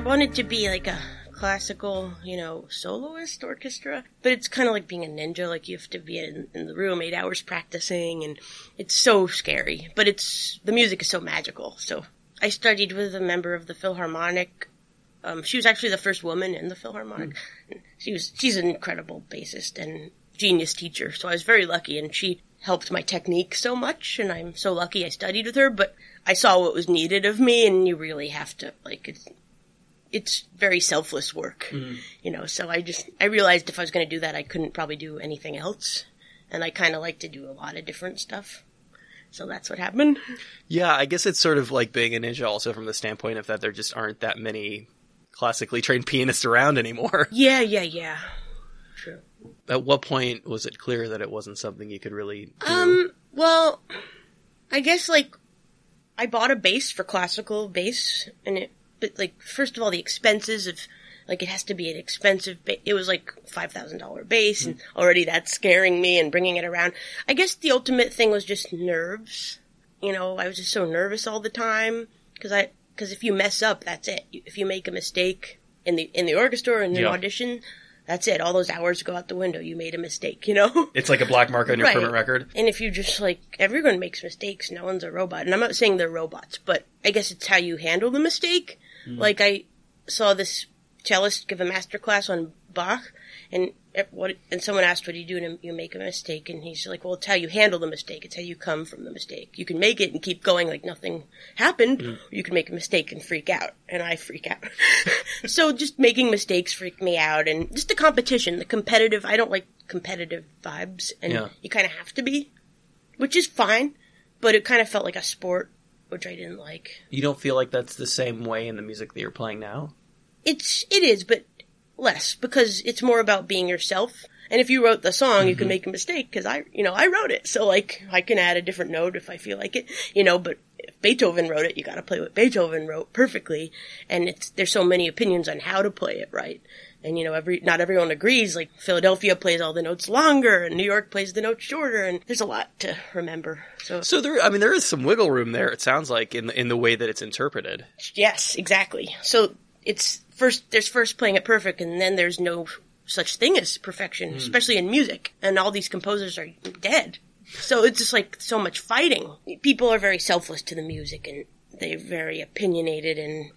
I wanted to be like a classical, you know, soloist orchestra, but it's kind of like being a ninja. Like you have to be in, in the room eight hours practicing, and it's so scary. But it's the music is so magical. So I studied with a member of the Philharmonic. Um, she was actually the first woman in the Philharmonic. She was she's an incredible bassist and genius teacher. So I was very lucky, and she helped my technique so much, and I'm so lucky I studied with her. But I saw what was needed of me, and you really have to like it's it's very selfless work, you know. So I just I realized if I was going to do that, I couldn't probably do anything else, and I kind of like to do a lot of different stuff. So that's what happened. Yeah, I guess it's sort of like being a ninja also from the standpoint of that there just aren't that many classically trained pianists around anymore. Yeah, yeah, yeah. True. At what point was it clear that it wasn't something you could really do? Um. Well, I guess like I bought a bass for classical bass, and it but like first of all the expenses of like it has to be an expensive ba- it was like $5000 bass and hmm. already that's scaring me and bringing it around i guess the ultimate thing was just nerves you know i was just so nervous all the time because i because if you mess up that's it if you make a mistake in the in the orchestra or in the Yeah. audition that's it all those hours go out the window you made a mistake you know it's like a black mark on your Right. permanent record. and if you just like everyone makes mistakes, no one's a robot. And I'm not saying they're robots, but I guess it's how you handle the mistake. Mm. Like I saw this cellist give a master class on Bach, and eh, what and someone asked, "What do you do when you make a mistake?" And he's like, "Well, it's how you handle the mistake. It's how you come from the mistake. You can make it and keep going like nothing happened, mm. or you can make a mistake and freak out." And I freak out. so just making mistakes freak me out, and just the competition, the competitive. I don't like competitive vibes, and Yeah. you kind of have to be which is fine, but it kind of felt like a sport, which I didn't like. You don't feel like that's the same way in the music that you're playing now? It's it is, but less because it's more about being yourself. And if you wrote the song, you can mm-hmm. make a mistake because I, you know, I wrote it, so like I can add a different note if I feel like it, you know. But if Beethoven wrote it, you got to play what Beethoven wrote perfectly, and it's there's so many opinions on how to play it right. And you know, every not everyone agrees. Like Philadelphia plays all the notes longer, and New York plays the notes shorter, and there's a lot to remember. So So there, I mean, there is some wiggle room there. It sounds like in the, in the way that it's interpreted. Yes, exactly. So it's first there's first playing it perfect, and then there's no such thing as perfection, hmm. especially in music. And all these composers are dead. So it's just like so much fighting. People are very selfless to the music, and they're very opinionated, and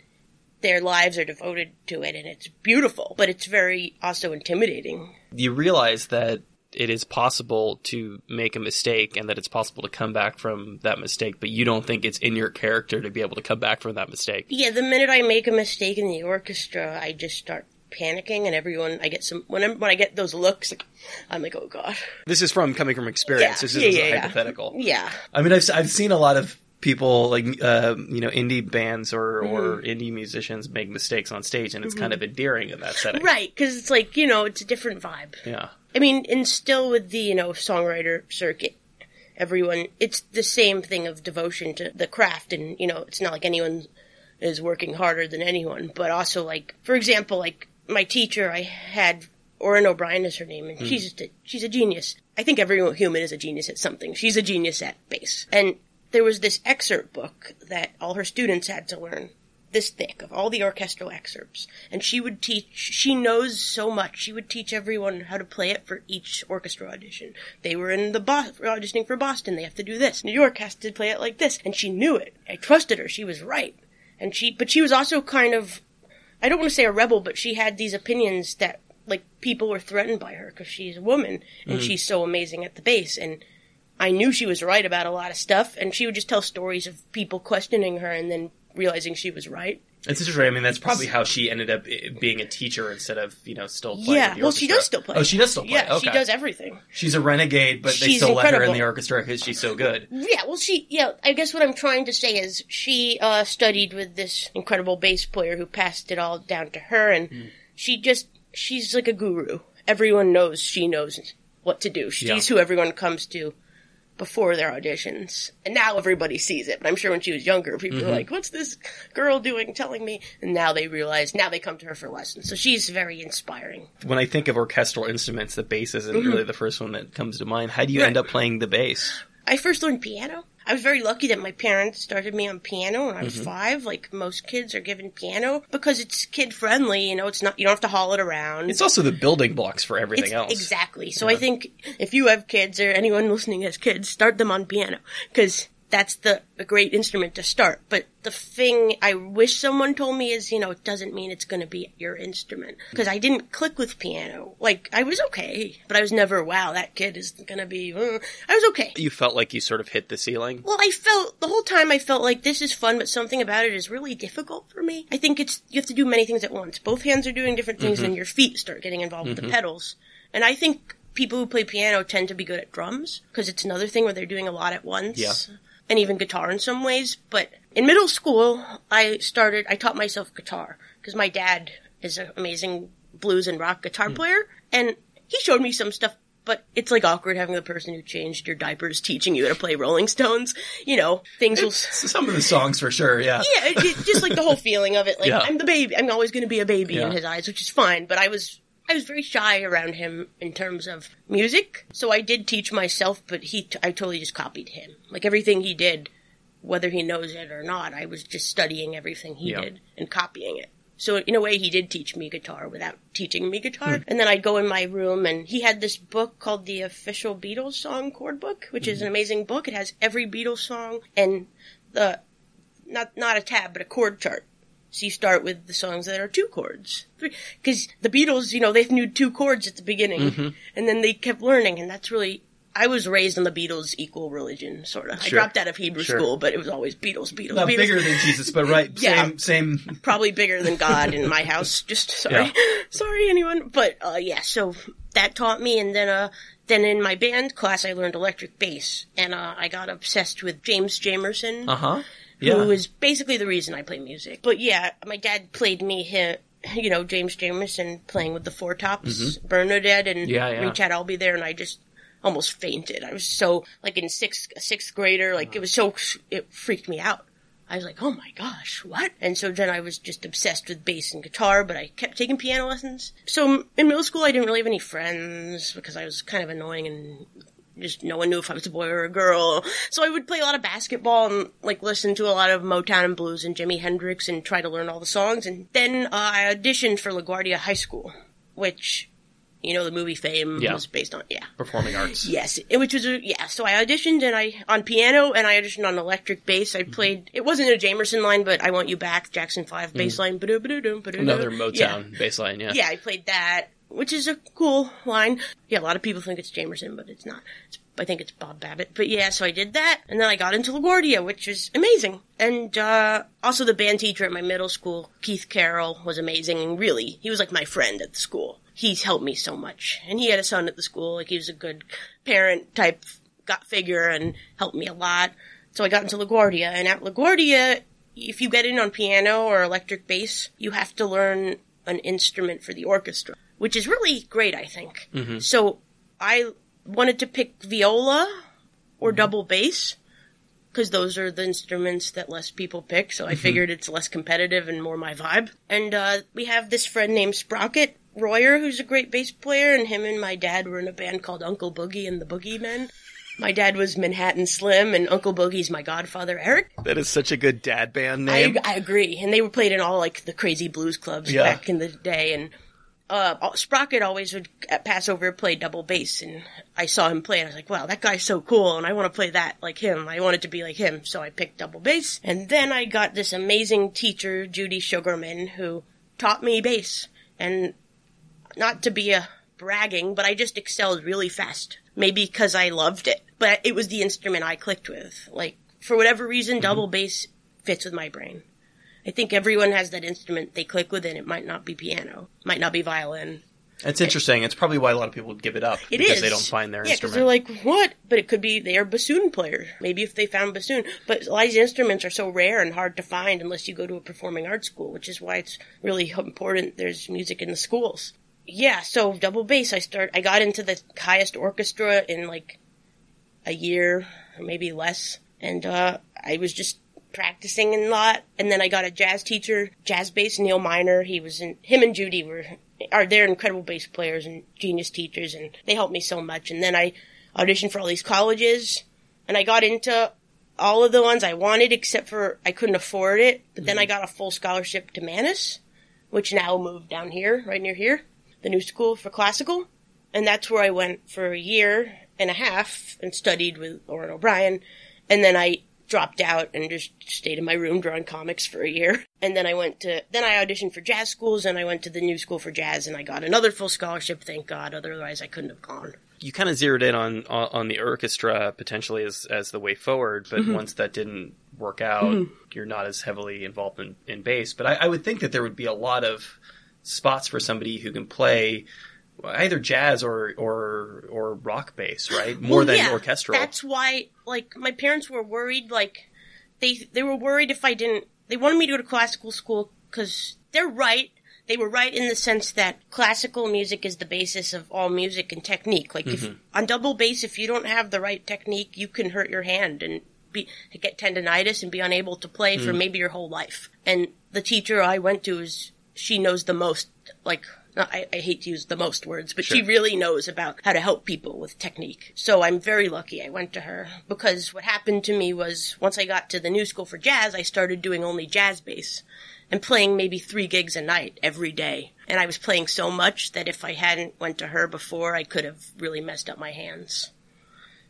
their lives are devoted to it, and it's beautiful. But it's very also intimidating. You realize that it is possible to make a mistake and that it's possible to come back from that mistake, but you don't think it's in your character to be able to come back from that mistake. Yeah, the minute I make a mistake in the orchestra, I just start panicking, and everyone I get some when I when I get those looks, like, I'm like, oh god, This is from coming from experience. Yeah, this is yeah, a yeah. hypothetical. yeah. I mean, I've I've seen a lot of people like uh, you know indie bands or or Mm-hmm. indie musicians make mistakes on stage, and it's kind of endearing in that setting. Right, because it's like, you know, it's a different vibe. Yeah. I mean, and still with the, you know, songwriter circuit, everyone, it's the same thing of devotion to the craft, and, you know, it's not like anyone is working harder than anyone, but also, like, for example, like, my teacher, I had, Orin O'Brien is her name, and she's just a, she's a genius. I think every human is a genius at something. She's a genius at bass. And there was this excerpt book that all her students had to learn this thick of all the orchestral excerpts. And she would teach, she knows so much. She would teach everyone how to play it for each orchestra audition. They were in the Bo- auditioning for Boston. They have to do this. New York has to play it like this. And she knew it. I trusted her. She was right. And she, but she was also kind of, I don't want to say a rebel, but she had these opinions that like people were threatened by her because she's a woman and mm. she's so amazing at the bass. And I knew she was right about a lot of stuff. And she would just tell stories of people questioning her and then realizing she was right. It's interesting. I mean, that's probably how she ended up eh, being a teacher instead of you know still playing. Yeah, well, she does still play. Oh, she does still play. Yeah, okay. she does everything. She's a renegade, but they She's still let her in the orchestra because she's so good. Yeah, well, she, yeah, I guess what I'm trying to say is she uh, studied with this incredible bass player who passed it all down to her, and Hmm. she just, she's like a guru. Everyone knows she knows what to do. She's Yeah. who everyone comes to before their auditions. And now everybody sees it. But I'm sure when she was younger, people Mm-hmm. were like, what's this girl doing telling me? And now they realize, now they come to her for lessons. So she's very inspiring. When I think of orchestral instruments, the bass isn't really the first one that comes to mind. How do you end Mm-hmm. Up playing the bass? I first learned piano. I was very lucky that my parents started me on piano when I Mm-hmm. was five. Like most kids are given piano because it's kid friendly. You know, it's not you don't have to haul it around. It's also the building blocks for everything It's- else. Exactly. So I think if you have kids or anyone listening has kids, start them on piano because that's the a great instrument to start. But the thing I wish someone told me is, you know, it doesn't mean it's going to be your instrument because I didn't click with piano. Like I was okay, but I was never, wow, that kid is going to be. Uh. I was okay. You felt like you sort of hit the ceiling. Well, I felt the whole time I felt like this is fun, but something about it is really difficult for me. I think it's you have to do many things at once. Both hands are doing different things, and your feet start getting involved with the pedals. And I think people who play piano tend to be good at drums because it's another thing where they're doing a lot at once. Yeah. And even guitar in some ways. But in middle school, I started. I taught myself guitar because my dad is an amazing blues and rock guitar hmm. player, and he showed me some stuff but it's like awkward having the person who changed your diapers teaching you how to play Rolling Stones. You know, things will. Some of the songs for sure, yeah. Yeah, it, it- just like the whole feeling of it. Like Yeah. I'm the baby. I'm always going to be a baby in his eyes, which is fine. But I was I was very shy around him in terms of music. So I did teach myself, but he t- I totally just copied him. Like everything he did, whether he knows it or not, I was just studying everything he Yeah. did and copying it. So in a way, he did teach me guitar without teaching me guitar. Hmm. And then I'd go in my room, and he had this book called the Official Beatles Song Chord Book, which Hmm. is an amazing book. It has every Beatles song and the not not a tab, but a chord chart. So you start with the songs that are two chords, because the Beatles, you know, they knew two chords at the beginning, Mm-hmm. and then they kept learning, and that's really. I was raised on the Beatles equal religion, sort of. Sure. I dropped out of Hebrew Sure. school, but it was always Beatles, Beatles, Not Beatles. bigger than Jesus, but right, Yeah. same, same. Probably bigger than God in my house. Just sorry, sorry anyone, but uh, yeah. So that taught me, and then uh, then in my band class, I learned electric bass, and uh, I got obsessed with James Jamerson Uh huh. who Yeah. is basically the reason I play music. But yeah, my dad played me him, you know, James Jamerson playing with the Four Tops, Bernadette, and Mm-hmm. Yeah, yeah. Reach Out, I'll Be There, and I just almost fainted. I was so, like in sixth, a sixth grader, like it was so, it freaked me out. I was like, oh my gosh, what? And so then I was just obsessed with bass and guitar, but I kept taking piano lessons. So in middle school, I didn't really have any friends because I was kind of annoying and just no one knew if I was a boy or a girl. So I would play a lot of basketball and like listen to a lot of Motown and blues and Jimi Hendrix and try to learn all the songs. And then uh, I auditioned for LaGuardia High School, which you know the movie Fame Yeah. was based on. Yeah. Performing arts. Yes, it, which was a, yeah. So I auditioned and I on piano and I auditioned on electric bass. I played. It wasn't a Jamerson line, but I Want You Back, Jackson Five bass line. ba-do-ba-do-dum, ba-do-dum. Another Yeah. Motown bass line, yeah. Yeah, I played that, which is a cool line. Yeah, a lot of people think it's Jamerson, but it's not. It's, I think it's Bob Babbitt. But yeah, so I did that, and then I got into LaGuardia, which was amazing. And uh, also the band teacher at my middle school, Keith Carroll, was amazing. And really, he was like my friend at the school. He's helped me so much, and he had a son at the school. Like he was a good parent type got figure and helped me a lot. So I got into LaGuardia, and at LaGuardia, if you get in on piano or electric bass, you have to learn an instrument for the orchestra, which is really great, I think. Mm-hmm. So I wanted to pick viola or mm-hmm. double bass because those are the instruments that less people pick. So I mm-hmm. figured it's less competitive and more my vibe. And uh, we have this friend named Sprocket Royer, who's a great bass player, and him and my dad were in a band called Uncle Boogie and the Boogeymen. My dad was Manhattan Slim, and Uncle Boogie's my godfather Eric. That is such a good dad band I, name. I agree, and they were played in all like the crazy blues clubs Yeah. back in the day. And uh, Sprocket always would at pass over play double bass, and I saw him play, and I was like, "Wow, that guy's so cool!" And I want to play that like him. I wanted to be like him, so I picked double bass. And then I got this amazing teacher, Judy Sugarman, who taught me bass, and not to be a bragging, but I just excelled really fast. Maybe because I loved it, but it was the instrument I clicked with. Like for whatever reason, double bass fits with my brain. I think everyone has that instrument they click with, and it might not be piano, might not be violin. It's interesting. It's probably why a lot of people would give it up. It Because is. they don't find their yeah, instrument. they're like, what? But it could be they are bassoon players. Maybe if they found bassoon. But a lot of these instruments are so rare and hard to find unless you go to a performing arts school, which is why it's really important there's music in the schools. Yeah, so double bass, I start, I got into the highest orchestra in like a year or maybe less. And, uh, I was just practicing a lot. And then I got a jazz teacher, jazz bass, Neal Miner. He was in, him and Judy were, are, they're incredible bass players and genius teachers and they helped me so much. And then I auditioned for all these colleges and I got into all of the ones I wanted, except for I couldn't afford it. But then I mm-hmm. got a full scholarship to Mannes, which now moved down here, right near here, the new school for classical. And that's where I went for a year and a half and studied with Orin O'Brien. And then I dropped out and just stayed in my room drawing comics for a year. And then I went to, then I auditioned for jazz schools and I went to the new school for jazz and I got another full scholarship, thank God. Otherwise I couldn't have gone. You kind of zeroed in on on the orchestra potentially as as the way forward, but Mm-hmm. once that didn't work out, you're not as heavily involved in, in bass. But I, I would think that there would be a lot of spots for somebody who can play either jazz or or or rock bass, right? More Well, than yeah, orchestral. That's why, like, my parents were worried. Like, they they were worried if I didn't. They wanted me to go to classical school because they're right. They were right in the sense that classical music is the basis of all music and technique. Like, if mm-hmm. on double bass, if you don't have the right technique, you can hurt your hand and be get tendonitis and be unable to play for mm. maybe your whole life. And the teacher I went to is she knows the most. Like, I, I hate to use the most words, but she really knows about how to help people with technique. So I'm very lucky I went to her because what happened to me was once I got to the new school for jazz, I started doing only jazz bass and playing maybe three gigs a night every day. And I was playing so much that if I hadn't went to her before, I could have really messed up my hands.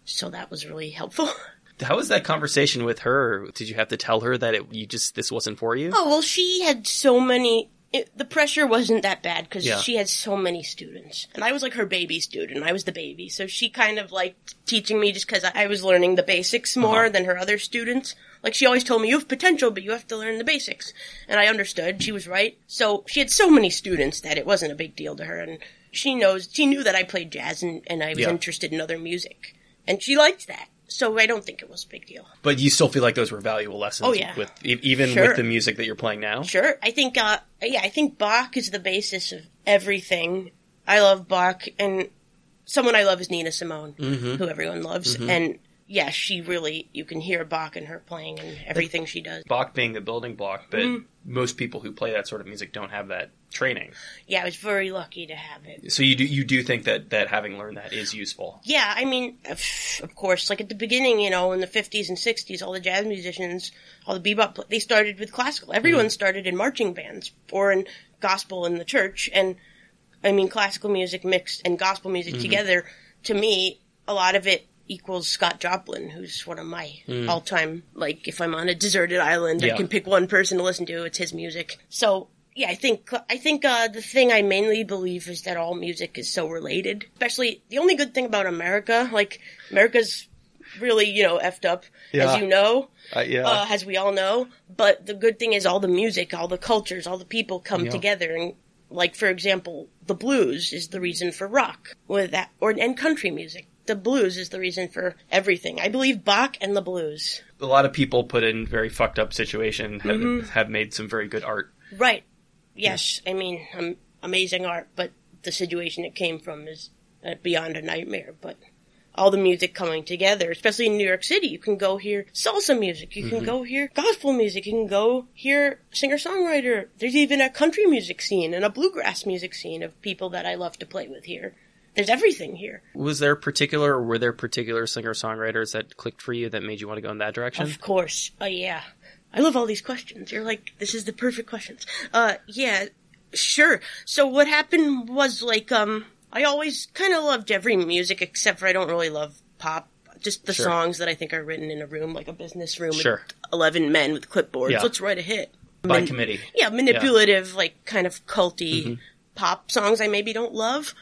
So that was really helpful. How was that conversation with her? Did you have to tell her that it, you just this wasn't for you? Oh well, she had so many. It, the pressure wasn't that bad because Yeah. she had so many students, and I was like her baby student. I was the baby, so she kind of liked teaching me just because I was learning the basics more Uh-huh. than her other students. Like she always told me, "You have potential, but you have to learn the basics," and I understood. She was right. So she had so many students that it wasn't a big deal to her, and she knows. She knew that I played jazz and, and I was Yeah. interested in other music, and she liked that. So I don't think it was a big deal. But you still feel like those were valuable lessons. Oh, yeah. With even Sure. with the music that you're playing now. Sure. I think, uh, yeah, I think Bach is the basis of everything. I love Bach, and someone I love is Nina Simone, Mm-hmm. who everyone loves. And yeah, she really, you can hear Bach in her playing and everything she does. Bach being the building block, but Mm-hmm. most people who play that sort of music don't have that training. Yeah, I was very lucky to have it. So you do you do think that that having learned that is useful? Yeah, I mean, of of course, like at the beginning, you know, in the 50s and 60s, all the jazz musicians, all the bebop, they started with classical. Everyone started in marching bands or in gospel in the church. And I mean, classical music mixed and gospel music together, to me, a lot of it equals Scott Joplin, who's one of my all time, like, if I'm on a deserted island, Yeah. I can pick one person to listen to, it's his music. So, yeah, I think I think uh, the thing I mainly believe is that all music is so related. Especially the only good thing about America, like America's really you know effed up, Yeah. as you know, Uh, yeah. uh, as we all know. But the good thing is all the music, all the cultures, all the people come Yeah. together. And like for example, the blues is the reason for rock, with that, or and country music. The blues is the reason for everything. I believe Bach and the blues. a lot of people put in very fucked up situation have, Mm-hmm. have made some very good art. Right. Yes. I mean, um, amazing art, but the situation it came from is uh, beyond a nightmare. But all the music coming together, especially in New York City, you can go hear salsa music, you can go hear gospel music, you can go hear singer songwriter. There's even a country music scene and a bluegrass music scene of people that I love to play with here. There's everything here. Was there particular or were there particular singer songwriters that clicked for you that made you want to go in that direction? Of course. Oh yeah. I love all these questions. You're like, this is the perfect questions. Uh, yeah, sure. So what happened was like, um, I always kind of loved every music except for I don't really love pop. Just the Sure. songs that I think are written in a room, like a business room Sure. with 11 men with clipboards. Yeah. Let's write a hit. By Man- committee. Yeah, manipulative, like kind of culty Mm-hmm. pop songs I maybe don't love,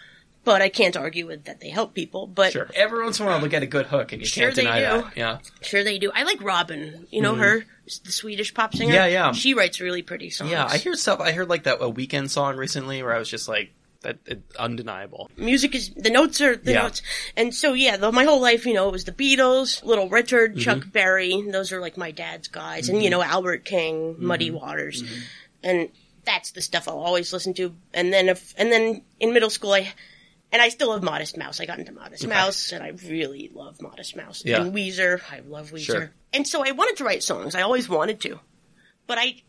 but I can't argue with that they help people. But Sure. Every once in a while, they'll get a good hook, and you Sure can't they deny do. that. Yeah. Sure, they do. I like Robyn. You know her, the Swedish pop singer. Mm-hmm. Yeah, yeah. She writes really pretty songs. Yeah, I hear stuff. I heard like that a Weeknd song recently where I was just like, that it, undeniable. music is the notes are the Yeah. notes, and so yeah, the, my whole life, you know, it was the Beatles, Little Richard, Mm-hmm. Chuck Berry. Those are like my dad's guys, and you know Albert King, Muddy Mm-hmm. Waters, and that's the stuff I'll always listen to. And then if and then in middle school, I. And I still love Modest Mouse. I got into Modest Mouse, and I really love Modest Mouse. Yeah. And Weezer, I love Weezer. Sure. And so I wanted to write songs. I always wanted to, but I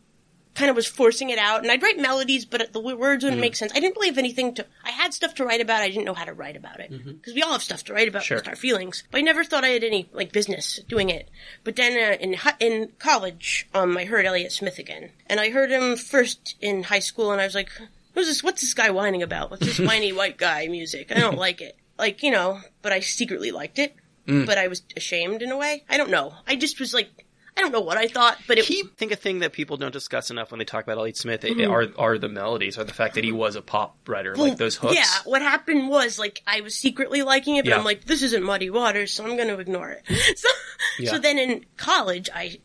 kind of was forcing it out, and I'd write melodies, but the words wouldn't make sense. I didn't really have anything to. I had stuff to write about. I didn't know how to write about it because we all have stuff to write about, Mm-hmm. Sure. just our feelings. But I never thought I had any like business doing it. But then uh, in in college, um, I heard Elliott Smith again, and I heard him first in high school, and I was like, "What's this? What's this guy whining about? What's this whiny white guy music? I don't like it." Like you know, but I secretly liked it. Mm. But I was ashamed in a way. I don't know. I just was like, I don't know what I thought, but it. He, I think a thing that people don't discuss enough when they talk about Elliott Smith Mm-hmm. are are the melodies, are the fact that he was a pop writer, like those hooks. Yeah, what happened was like I was secretly liking it, but Yeah. I'm like, this isn't Muddy Waters, so I'm going to ignore it. So, Yeah. so then in college, I,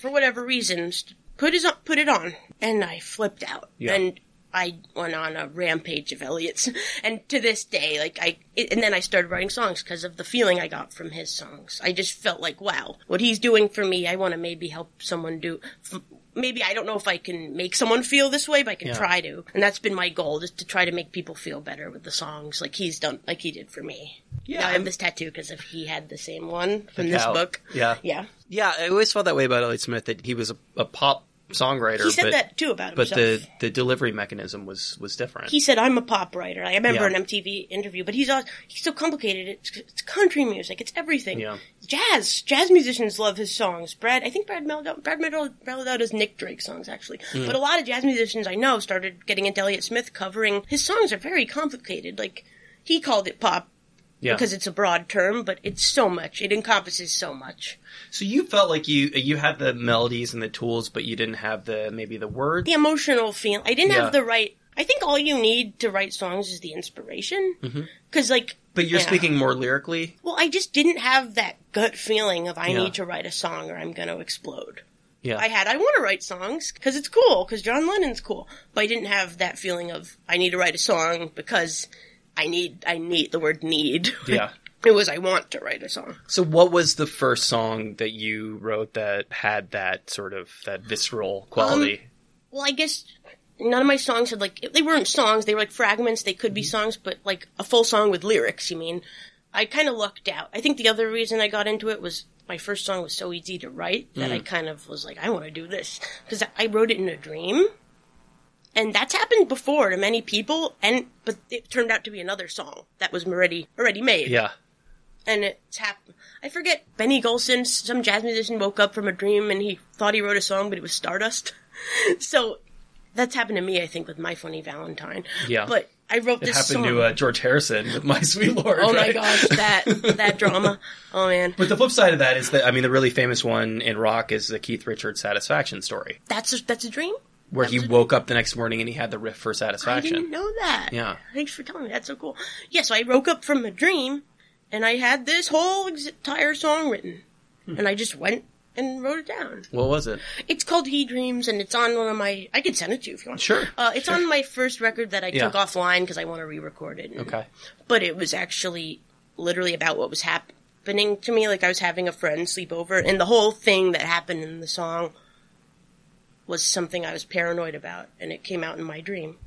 for whatever reasons, put his put it on, and I flipped out, Yeah. and I went on a rampage of Elliott's, and to this day, like I, it, and then I started writing songs because of the feeling I got from his songs. I just felt like, wow, what he's doing for me, I want to maybe help someone do. F- maybe I don't know if I can make someone feel this way, but I can Yeah. try to, and that's been my goal, just to try to make people feel better with the songs, like he's done, like he did for me. Yeah, Now I have this tattoo because if he had the same one from this book. Yeah. Yeah. Yeah, I always felt that way about Elliott Smith that he was a, a pop songwriter, He said but that too about but himself. the the delivery mechanism was was different. he said, "I'm a pop writer." I remember Yeah. an MTV interview, but he's all, he's so complicated. It's, it's country music. It's everything. Yeah. Jazz. Jazz musicians love his songs. Brad, I think Brad Mehldau, Brad Mehldau does Nick Drake songs actually, Hmm. but a lot of jazz musicians I know started getting into Elliott Smith covering his songs are very complicated. Like he called it pop yeah. because it's a broad term, but it's so much. It encompasses so much. so you felt like you you had the melodies and the tools, but you didn't have the maybe the words. the emotional feel. I didn't Yeah. have the right. I think all you need to write songs is the inspiration. Mm-hmm. Because, like, But you're Yeah. speaking more lyrically. well, I just didn't have that gut feeling of I Yeah. need to write a song or I'm going to explode. Yeah. I had I want to write songs because it's cool because John Lennon's cool, but I didn't have that feeling of I need to write a song because I need I need the word need. yeah. it was I want to write a song. So what was the first song that you wrote that had that sort of that visceral quality? Well, I guess none of my songs had like they weren't songs; they were like fragments. They Mm-hmm. could be songs, but like a full song with lyrics. You mean? I kind of lucked out. I think the other reason I got into it was my first song was so easy to write that I Mm. kind of was like, I want to do this because I wrote it in a dream, and that's happened before to many people. And but it turned out to be another song that was already already made yeah. and it's happened. I forget Benny Golson, some jazz musician, woke up from a dream and he thought he wrote a song, but it was Stardust. so that's happened to me, I think, with My Funny Valentine. Yeah. but I wrote It this happened song. to uh, George Harrison with My Sweet Lord. oh my right? gosh, that that drama. Oh man, But the flip side of that is that I mean the really famous one in rock is the Keith Richards Satisfaction story, that's a, that's a dream. Where he woke up the next morning and he had the riff for satisfaction. I didn't know that. Yeah. Thanks for telling me. That's so cool. Yeah, so I woke up from a dream, and I had this whole entire song written, Hmm. and I just went and wrote it down. What was it? It's called He Dreams, and it's on one of my. I could send it to you if you want. Sure, Uh, it's on my first record that I Yeah. took offline because I want to re-record it. and- Okay. But it was actually literally about what was happening to me. Like I was having a friend sleep over, and the whole thing that happened in the song was something I was paranoid about, and it came out in my dream.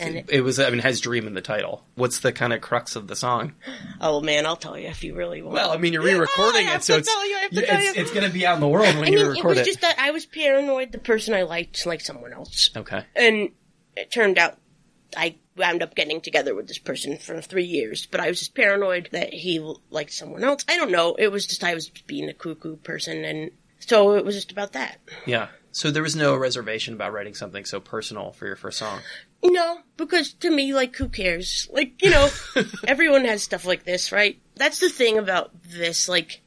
And it, It was I mean it has dream in the title. What's the kind of crux of the song? oh man, I'll tell you if you really want. Well, I mean you're re-recording have it, so it's tell you, I have to you- tell it's, it's going to be out in the world when I you mean, it record was it. just that I was paranoid. The person I liked liked someone else. Okay. and it turned out I wound up getting together with this person for three years, but I was just paranoid that he liked someone else. I don't know. It was just I was being a cuckoo person, and so it was just about that. Yeah. So there was no reservation about writing something so personal for your first song. No, because to me, like, who cares? Like, you know, everyone has stuff like this, right? That's the thing about this. Like,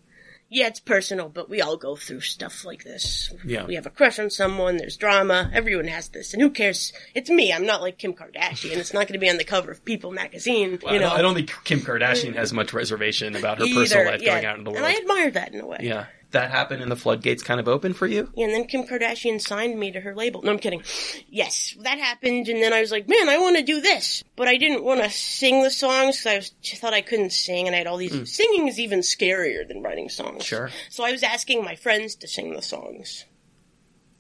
yeah, it's personal, but we all go through stuff like this. Yeah. We have a crush on someone, there's drama, everyone has this, and who cares? It's me, I'm not like Kim Kardashian, it's not gonna be on the cover of People magazine, I you know. I don't think Kim Kardashian has much reservation about her personal life yeah. going out in the world. And I admire that in a way. yeah. That happened and the floodgates kind of open for you? Yeah, and then Kim Kardashian signed me to her label. No, I'm kidding. Yes, that happened, and then I was like, man, I want to do this. But I didn't want to sing the songs because I was, thought I couldn't sing, and I had all these. Hmm. Singing is even scarier than writing songs. Sure. So I was asking my friends to sing the songs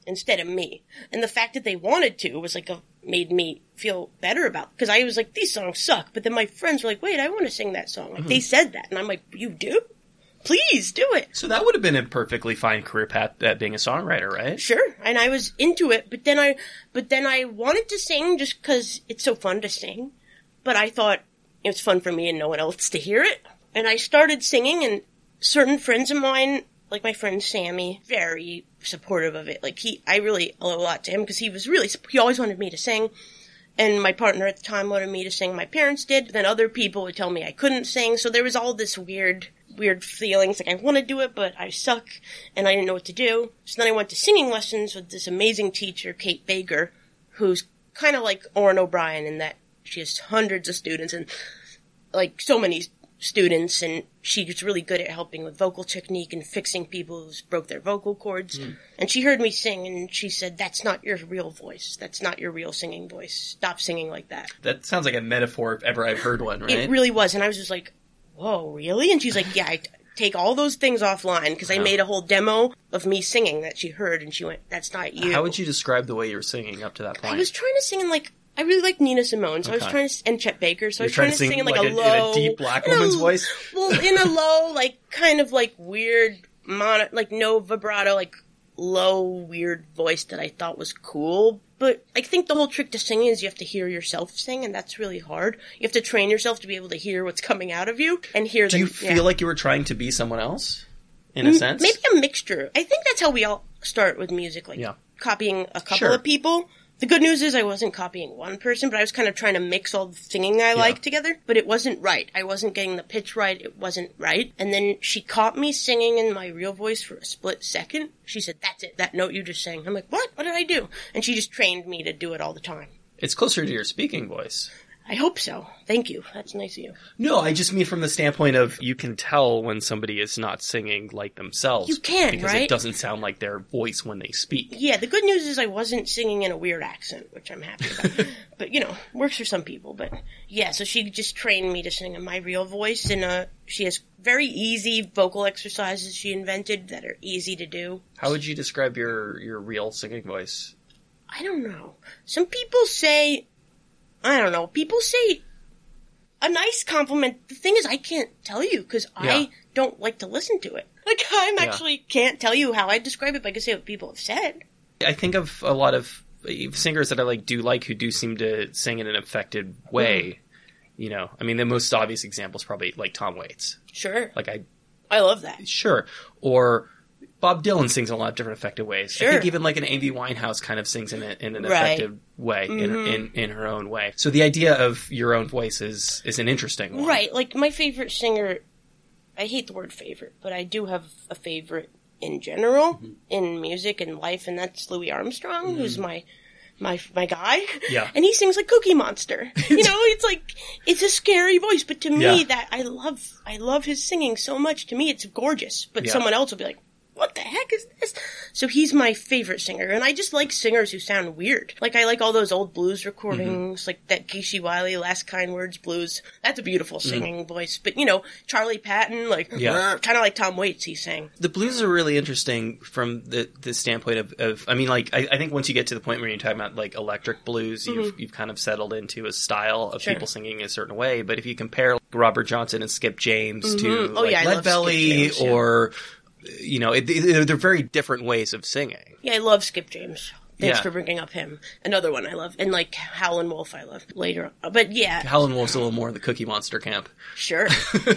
instead of me. And the fact that they wanted to was like a, made me feel better about because I was like, these songs suck. But then my friends were like, wait, I want to sing that song. Like hmm. they said that, and I'm like, you do? Please do it. So that would have been a perfectly fine career path at being a songwriter, right? Sure. And I was into it, but then I, but then I wanted to sing just cause it's so fun to sing. But I thought it was fun for me and no one else to hear it. And I started singing and certain friends of mine, like my friend Sammy, very supportive of it. Like he, I really owe a lot to him because he was really, he always wanted me to sing. And my partner at the time wanted me to sing. My parents did. But then other people would tell me I couldn't sing. So there was all this weird, weird feelings. Like I want to do it, but I suck and I didn't know what to do. So then I went to singing lessons with this amazing teacher, Kate Baker, who's kind of like Orin O'Brien in that she has hundreds of students and like so many students and she's really good at helping with vocal technique and fixing people who broke their vocal cords. Hmm. And she heard me sing and she said, that's not your real voice. That's not your real singing voice. Stop singing like that. That sounds like a metaphor if ever I've heard one, right? It really was. And I was just like, whoa, really? And she's like, yeah, I t- take all those things offline because I made a whole demo of me singing that she heard and she went, that's not you. How would you describe the way you were singing up to that point? I was trying to sing in like I really like Nina Simone, so I was trying to and Chet Baker, so I You're was trying, to sing, in like, a in low, a deep black in a- woman's voice. Well, in a low, like kind of like weird mono, like no vibrato, like low weird voice that I thought was cool. But I think the whole trick to singing is you have to hear yourself sing, and that's really hard. You have to train yourself to be able to hear what's coming out of you and hear. Do the, you feel yeah. like you were trying to be someone else, in a sense? Maybe a mixture. I think that's how we all start with music, like Yeah. copying a couple Sure. of people. The good news is I wasn't copying one person, but I was kind of trying to mix all the singing I like together, but it wasn't right. I wasn't getting the pitch right. It wasn't right. And then she caught me singing in my real voice for a split second. She said, that's it. That note you just sang. I'm like, what? What did I do? And she just trained me to do it all the time. It's closer to your speaking voice. I hope so. Thank you. That's nice of you. No, I just mean from the standpoint of you can tell when somebody is not singing like themselves. You can, because right? it doesn't sound like their voice when they speak. Yeah, the good news is I wasn't singing in a weird accent, which I'm happy about. but you know, works for some people. But yeah, so she just trained me to sing in my real voice, and uh, she has very easy vocal exercises she invented that are easy to do. How would you describe your your real singing voice? I don't know. Some people say, I don't know. People say a nice compliment. The thing is, I can't tell you because Yeah. I don't like to listen to it. Like, I'm Yeah. actually can't tell you how I describe it, but I can say what people have said. I think of a lot of uh, singers that I like do like who do seem to sing in an affected way. Mm-hmm. You know, I mean, the most obvious example is probably like Tom Waits. Sure. Like I I love that. sure, or Bob Dylan sings in a lot of different effective ways. I think even like an Amy Winehouse kind of sings in, a, in an Right. Mm-hmm. effective way, in, in in her own way. So the idea of your own voice is is an interesting one, Right, like my favorite singer. I hate the word favorite, but I do have a favorite in general Mm-hmm. in music and life, and that's Louis Armstrong, who's my my my guy. Yeah. and he sings like Cookie Monster. you know, it's like it's a scary voice, but to me, Yeah. that I love I love his singing so much. To me, it's gorgeous. But Yeah. someone else will be like. What the heck is this? So he's my favorite singer, and I just like singers who sound weird. Like I like all those old blues recordings, like that Geeshie Wiley "Last Kind Words" blues. That's a beautiful singing voice. But you know, Charlie Patton, like Yeah. kind of like Tom Waits, he sang. the blues are really interesting from the the standpoint of, of I mean, like I, I think once you get to the point where you're talking about like electric blues, you've you've kind of settled into a style of Mm-hmm. Sure. people singing a certain way. But if you compare like, Robert Johnson and Skip James to Mhm. Oh, like yeah, Lead Belly James, yeah. or you know, it, they're, they're very different ways of singing. Yeah, I love Skip James. Thanks Yeah. for bringing up him. Another one I love, and like Howlin' Wolf, I love later. But yeah, Howlin' Wolf's a little more in the Cookie Monster camp. Sure.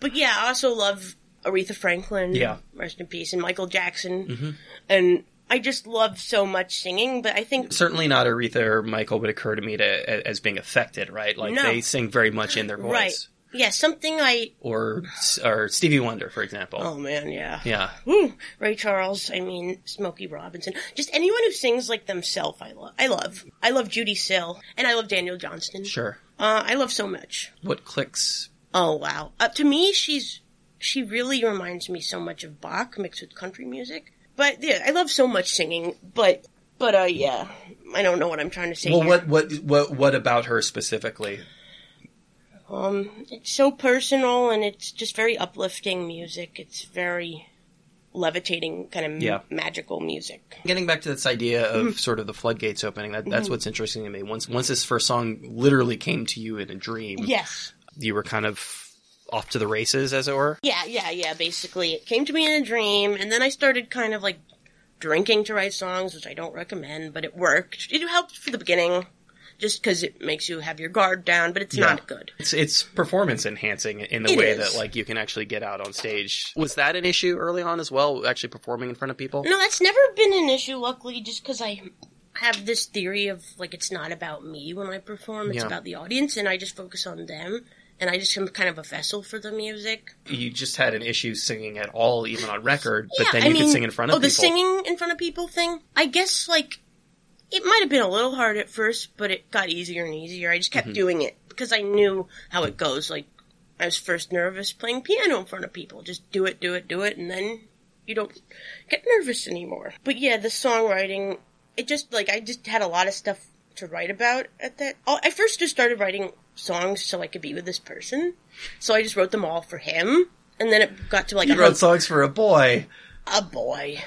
But yeah, I also love Aretha Franklin. Yeah. Rest in peace. And Michael Jackson. Mm-hmm. And I just love so much singing, but I think Certainly not Aretha or Michael would occur to me to, as being affected, right? Like No. they sing very much in their voice. right. Yeah, something I Or or Stevie Wonder, for example. Oh man, yeah. Yeah. Woo. Ray Charles, I mean Smokey Robinson. Just anyone who sings like themselves I love. I love. I love Judee Sill and I love Daniel Johnston. Sure. Uh, I love so much. What clicks Oh wow. Uh, to me she's she really reminds me so much of Bach mixed with country music. But yeah, I love so much singing, but but uh yeah, I don't know what I'm trying to say. Well, here. what what what what about her specifically? Um, it's so personal and it's just very uplifting music. It's very levitating, kind of Yeah. magical music. Getting back to this idea of Mm-hmm. sort of the floodgates opening, that that's what's interesting to me. Once once this first song literally came to you in a dream, Yes. you were kind of off to the races, as it were. Yeah, yeah, yeah. Basically, it came to me in a dream, and then I started kind of like drinking to write songs, which I don't recommend, but it worked. It helped for the beginning, just because it makes you have your guard down, but it's Yeah. not good. It's it's performance enhancing in the It way is. that like you can actually get out on stage. Was that an issue early on as well? Actually performing in front of people. No, that's never been an issue, luckily, just because I have this theory of like it's not about me when I perform, it's Yeah. about the audience, and I just focus on them. And I just am kind of a vessel for the music. You just had an issue singing at all, even on record, but Yeah, then I you mean, could sing in front of oh, the singing in front of people thing. I guess like it might have been a little hard at first, but it got easier and easier. I just kept Mm-hmm. doing it because I knew how it goes. Like I was first nervous playing piano in front of people. Just do it, do it, do it, and then you don't get nervous anymore. But yeah, the songwriting, it just like I just had a lot of stuff to write about at that. oh, I first just started writing songs so I could be with this person. So I just wrote them all for him. And then it got to like you wrote songs for a boy. A boy.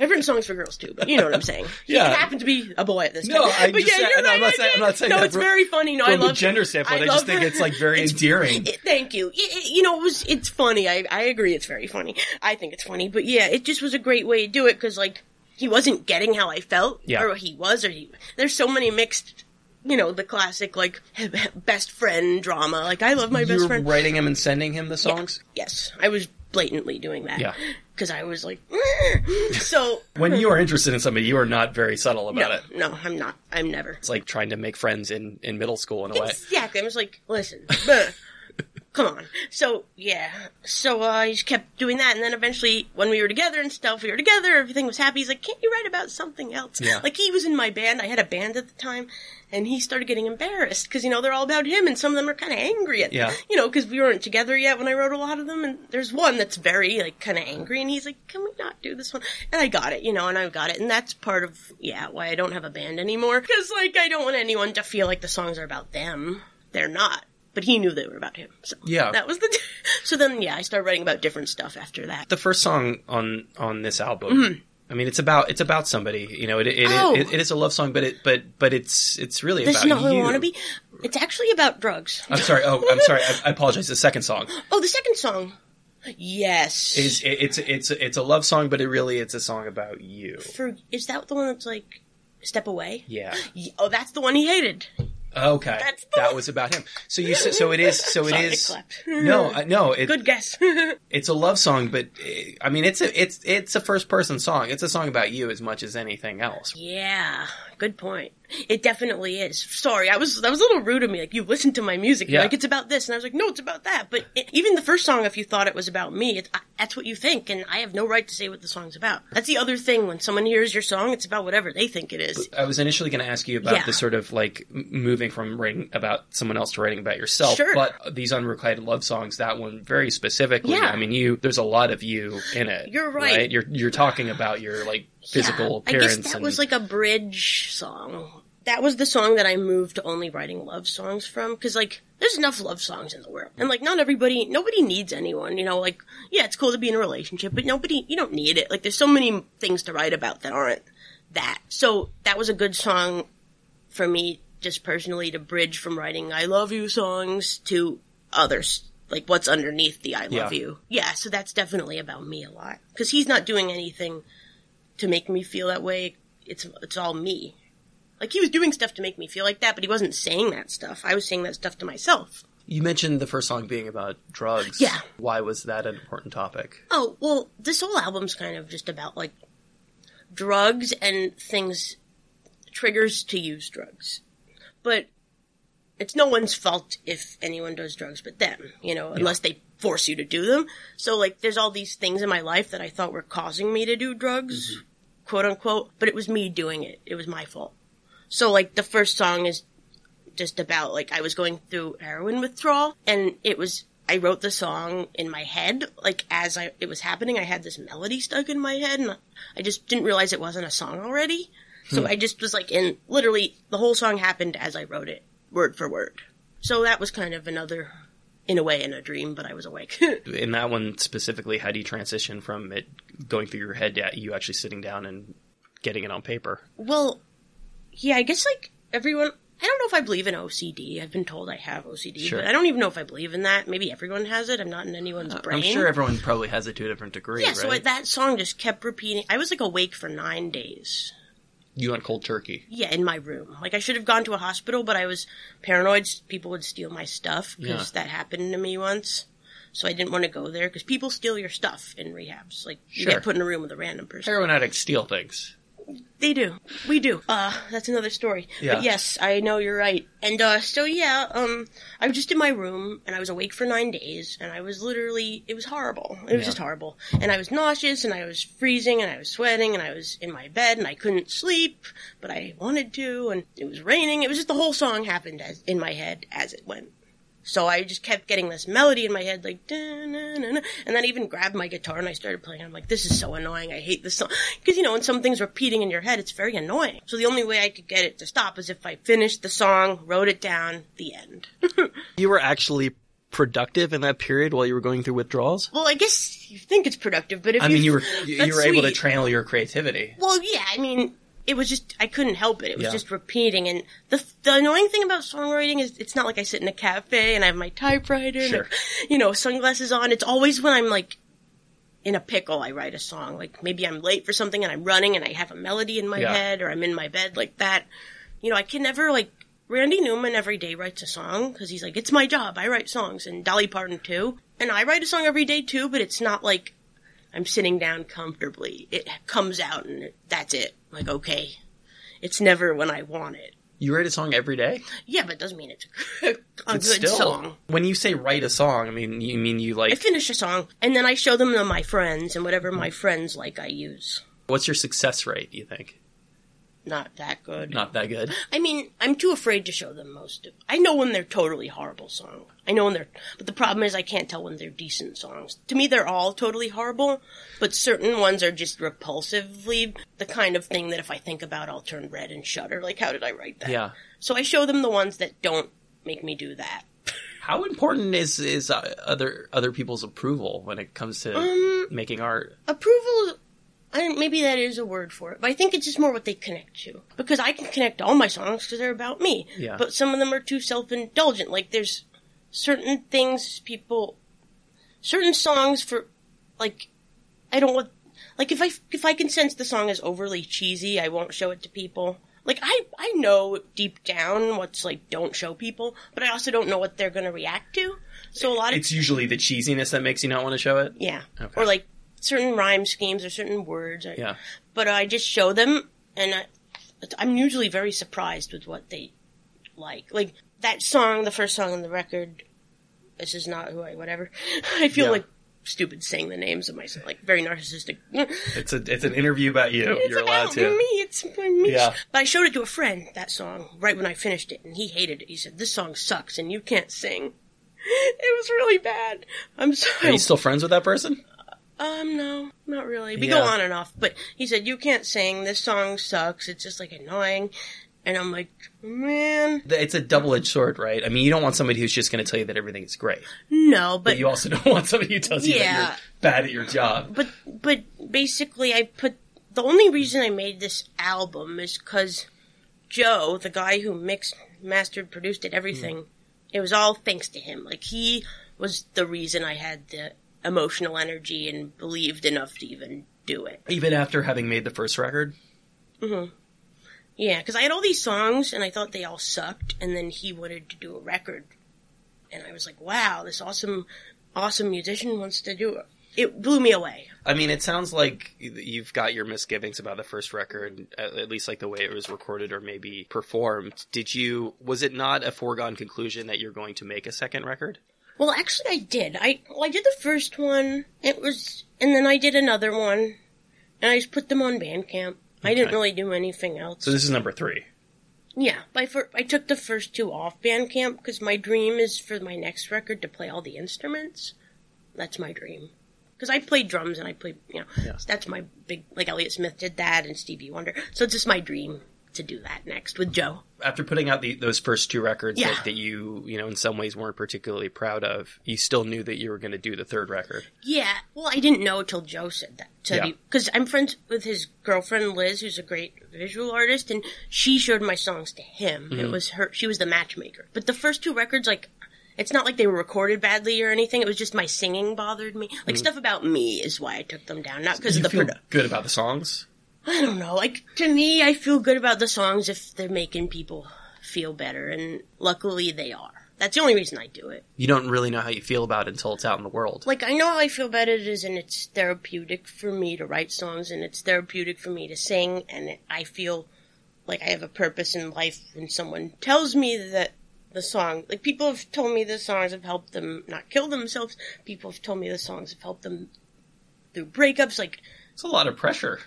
I've written songs for girls too, but you know what I'm saying. Yeah. He happened to be a boy at this No, time. I'm but yeah, you're no, right. I'm not I saying- I'm not saying no, it's from- very funny. No, I love gender standpoint, I, love just think it's like very endearing. it- thank you. It- you know, it was. It's funny. I I agree. It's very funny. I think it's funny, but yeah, it just was a great way to do it because like he wasn't getting how I felt, Yeah. or he was, or he. There's so many mixed. You know the classic like best friend drama. Like I love my you best friend. writing him and sending him the songs. Yes, I was blatantly doing that. Yeah. Because I was like, so When you are interested in somebody, you are not very subtle about no, it. no, I'm not. I'm never. It's like trying to make friends in, in middle school in a way. Exactly. I was like, listen, bleh, come on. So yeah, so uh, I just kept doing that, and then eventually, when we were together and stuff, we were together. Everything was happy. He's like, can't you write about something else? Yeah. Like he was in my band. I had a band at the time. And he started getting embarrassed because you know they're all about him, and some of them are kind of angry at Yeah. you know because we weren't together yet when I wrote a lot of them. And there's one that's very like kind of angry, and he's like, "Can we not do this one?" And I got it, you know, and I got it, and that's part of yeah why I don't have a band anymore because like I don't want anyone to feel like the songs are about them. They're not. But he knew they were about him. So Yeah. that was the. so then, yeah, I started writing about different stuff after that. The first song on on this album. Mm-hmm. I mean, it's about it's about somebody. You know, it it. Oh. it, it is a love song, but it but but it's it's really This about is not who you. Want to be. It's actually about drugs. I'm sorry. Oh, I'm sorry. I, I apologize. The second song Oh, the second song. Yes. is it, it's it's it's a love song, but it really it's a song about you. For is that the one that's like step away? Yeah. Oh, that's the one he hated. Okay. That was about him. So you so it is so it Sorry, is. No, I- no. It, Good guess. it's a love song, but eh, I mean, it's a it's it's a first person song. It's a song about you as much as anything else. yeah, good point. It definitely is. Sorry, I was that was a little rude of me. Like you listened to my music, Yeah. like it's about this, and I was like, no, it's about that. But it, even the first song, if you thought it was about me, it's, I, that's what you think, and I have no right to say what the song's about. That's the other thing. When someone hears your song, it's about whatever they think it is. I was initially going to ask you about Yeah. the sort of like moving from writing about someone else to writing about yourself. Sure. But these unrequited love songs, that one very specifically. Yeah. I mean, you there's a lot of you in it. You're right. You're you're talking about your like physical Yeah, I guess that and, was like a bridge song. That was the song that I moved to only writing love songs from because like there's enough love songs in the world and like not everybody nobody needs anyone you know like yeah it's cool to be in a relationship but nobody you don't need it like there's so many things to write about that aren't that so that was a good song for me just personally to bridge from writing I love you songs to others like what's underneath the I love Yeah. you yeah so that's definitely about me a lot because he's not doing anything to make me feel that way. It's it's all me. Like he was doing stuff to make me feel like that, but he wasn't saying that stuff. I was saying that stuff to myself. you mentioned the first song being about drugs. Yeah. Why was that an important topic? Oh well, this whole album's kind of just about like drugs and things, triggers to use drugs, but it's no one's fault if anyone does drugs but them. You know, unless they force you to do them. So like, there's all these things in my life that I thought were causing me to do drugs, mm-hmm. Quote unquote, but it was me doing it. It was my fault. So like the first song is just about like I was going through heroin withdrawal and it was I wrote the song in my head like as I it was happening I had this melody stuck in my head and I just didn't realize it wasn't a song already. So hmm. I just was like in literally the whole song happened as I wrote it word for word. So that was kind of another in a way in a dream but I was awake. In that one specifically, how do you transition from it going through your head to you actually sitting down and getting it on paper? Well, yeah, I guess like everyone, I don't know if I believe in OCD. I've been told I have OCD, Sure. but I don't even know if I believe in that. Maybe everyone has it. I'm not in anyone's uh, brain. I'm sure everyone probably has it to a different degree, Yeah, right? so that song just kept repeating. I was like awake for nine days. You went cold turkey. Yeah, in my room. Like I should have gone to a hospital, but I was paranoid. People would steal my stuff because that happened to me once. So I didn't want to go there because people steal your stuff in rehabs. Like you Sure. get put in a room with a random person. Heroin addicts steal things. They do. We do. Uh, that's another story. Yeah. But yes, I know you're right. And, uh, so yeah, um, I was just in my room and I was awake for nine days and I was literally, it was horrible. It was Yeah. just horrible. And I was nauseous and I was freezing and I was sweating and I was in my bed and I couldn't sleep, but I wanted to and it was raining. It was just the whole song happened as, in my head as it went. So I just kept getting this melody in my head, like, and then I even grabbed my guitar and I started playing. I'm like, this is so annoying. I hate this song. Because, you know, when something's repeating in your head, it's very annoying. So the only way I could get it to stop is if I finished the song, wrote it down, the end. You were actually productive in that period while you were going through withdrawals? well, I guess you think it's productive, but if I mean, you were that's you were able to channel your creativity. Well, yeah, I mean, it was just I couldn't help it. It was Yeah. just repeating, and the the annoying thing about songwriting is it's not like I sit in a cafe and I have my typewriter, Sure. and, you know, sunglasses on. It's always when I'm like in a pickle, I write a song. Like maybe I'm late for something and I'm running and I have a melody in my Yeah. head, or I'm in my bed like that. You know, I can never like. Randy Newman every day writes a song because he's like, it's my job. I write songs, and Dolly Parton too. And I write a song every day too, but it's not like I'm sitting down comfortably. It comes out and that's it. Like, okay. It's never when I want it. You write a song every day. Yeah, but it doesn't mean it's a, a It's good still song. when you say write a song. I mean, you mean you like I finish a song and then I show them to my friends and whatever my friends like I use. what's your success rate? Do you think Not that good. not that good? I mean, I'm too afraid to show them most of. I know when they're totally horrible songs. I know when they're, but the problem is I can't tell when they're decent songs. To me, they're all totally horrible, but certain ones are just repulsively the kind of thing that if I think about, I'll turn red and shudder. Like, how did I write that? Yeah. So I show them the ones that don't make me do that. How important is is uh, other other people's approval when it comes to Um, making art? Approval. I don't, maybe that is a word for it, but I think it's just more what they connect to. Because I can connect all my songs because they're about me. Yeah. But some of them are too self-indulgent. Like there's certain things people, certain songs for, like, I don't want, like if I if I can sense the song is overly cheesy, I won't show it to people. Like I I know deep down what's like don't show people, but I also don't know what they're gonna react to. So a lot of It's usually the cheesiness that makes you not want to show it. yeah, Okay. or like certain rhyme schemes or certain words. Or, Yeah. But I just show them, and I, I'm usually very surprised with what they like. Like that song, the first song on the record. This is not who I whatever. I feel Yeah. like stupid saying the names of myself, like very narcissistic. It's a it's an interview about you. It's You're allowed to. me. It's me. Yeah. But I showed it to a friend that song right when I finished it, and he hated it. He said, "This song sucks, and you can't sing." It was really bad. I'm sorry. Are you still friends with that person? Um, no, not really. We Yeah. go on and off, but he said, you can't sing, this song sucks, it's just like annoying. And I'm like, man, It's a double edged sword, right? I mean, you don't want somebody who's just going to tell you that everything is great, no, but but, you also don't want somebody who tells you that you're bad at your job. but, but basically I put, the only reason I made this album is cause Joe, the guy who mixed, mastered, produced it, everything, it was all thanks to him. Like he was the reason I had the emotional energy and believed enough to even do it. Even after having made the first record, mm-hmm. Yeah, because I had all these songs and I thought they all sucked, and then he wanted to do a record, and I was like, "Wow, this awesome, awesome musician wants to do it." It blew me away. I mean, it sounds like you've got your misgivings about the first record, at at least like the way it was recorded or maybe performed. Did you? Was it not a foregone conclusion that you're going to make a second record? Well, actually, I did. I well, I did the first one. It was, and then I did another one, and I just put them on Bandcamp. I didn't Okay. really do anything else. So this is number three. yeah, I fir- I took the first two off Bandcamp because my dream is for my next record to play all the instruments. That's my dream. Because I play drums and I play, you know, Yeah. that's my big, like Elliott Smith did that and Stevie Wonder. So it's just my dream to do that next with Joe. After putting out the, those first two records Yeah. that, that you, you know, in some ways weren't particularly proud of, you still knew that you were going to do the third record. Yeah, well, I didn't know till Joe said that. Yeah. Because I'm friends with his girlfriend Liz, who's a great visual artist, and she showed my songs to him. Mm-hmm. It was her. She was the matchmaker. But the first two records, like, it's not like they were recorded badly or anything. It was just my singing bothered me. Like stuff about me is why I took them down, not because. Of the feel product. good about the songs? I don't know. Like to me, I feel good about the songs if they're making people feel better, and luckily they are. That's the only reason I do it. You don't really know how you feel about it until it's out in the world. Like I know how I feel about it is, and it's therapeutic for me to write songs, and it's therapeutic for me to sing, and I feel like I have a purpose in life when someone tells me that the song, like people have told me the songs have helped them not kill themselves. People have told me the songs have helped them through breakups. Like It's a lot of pressure.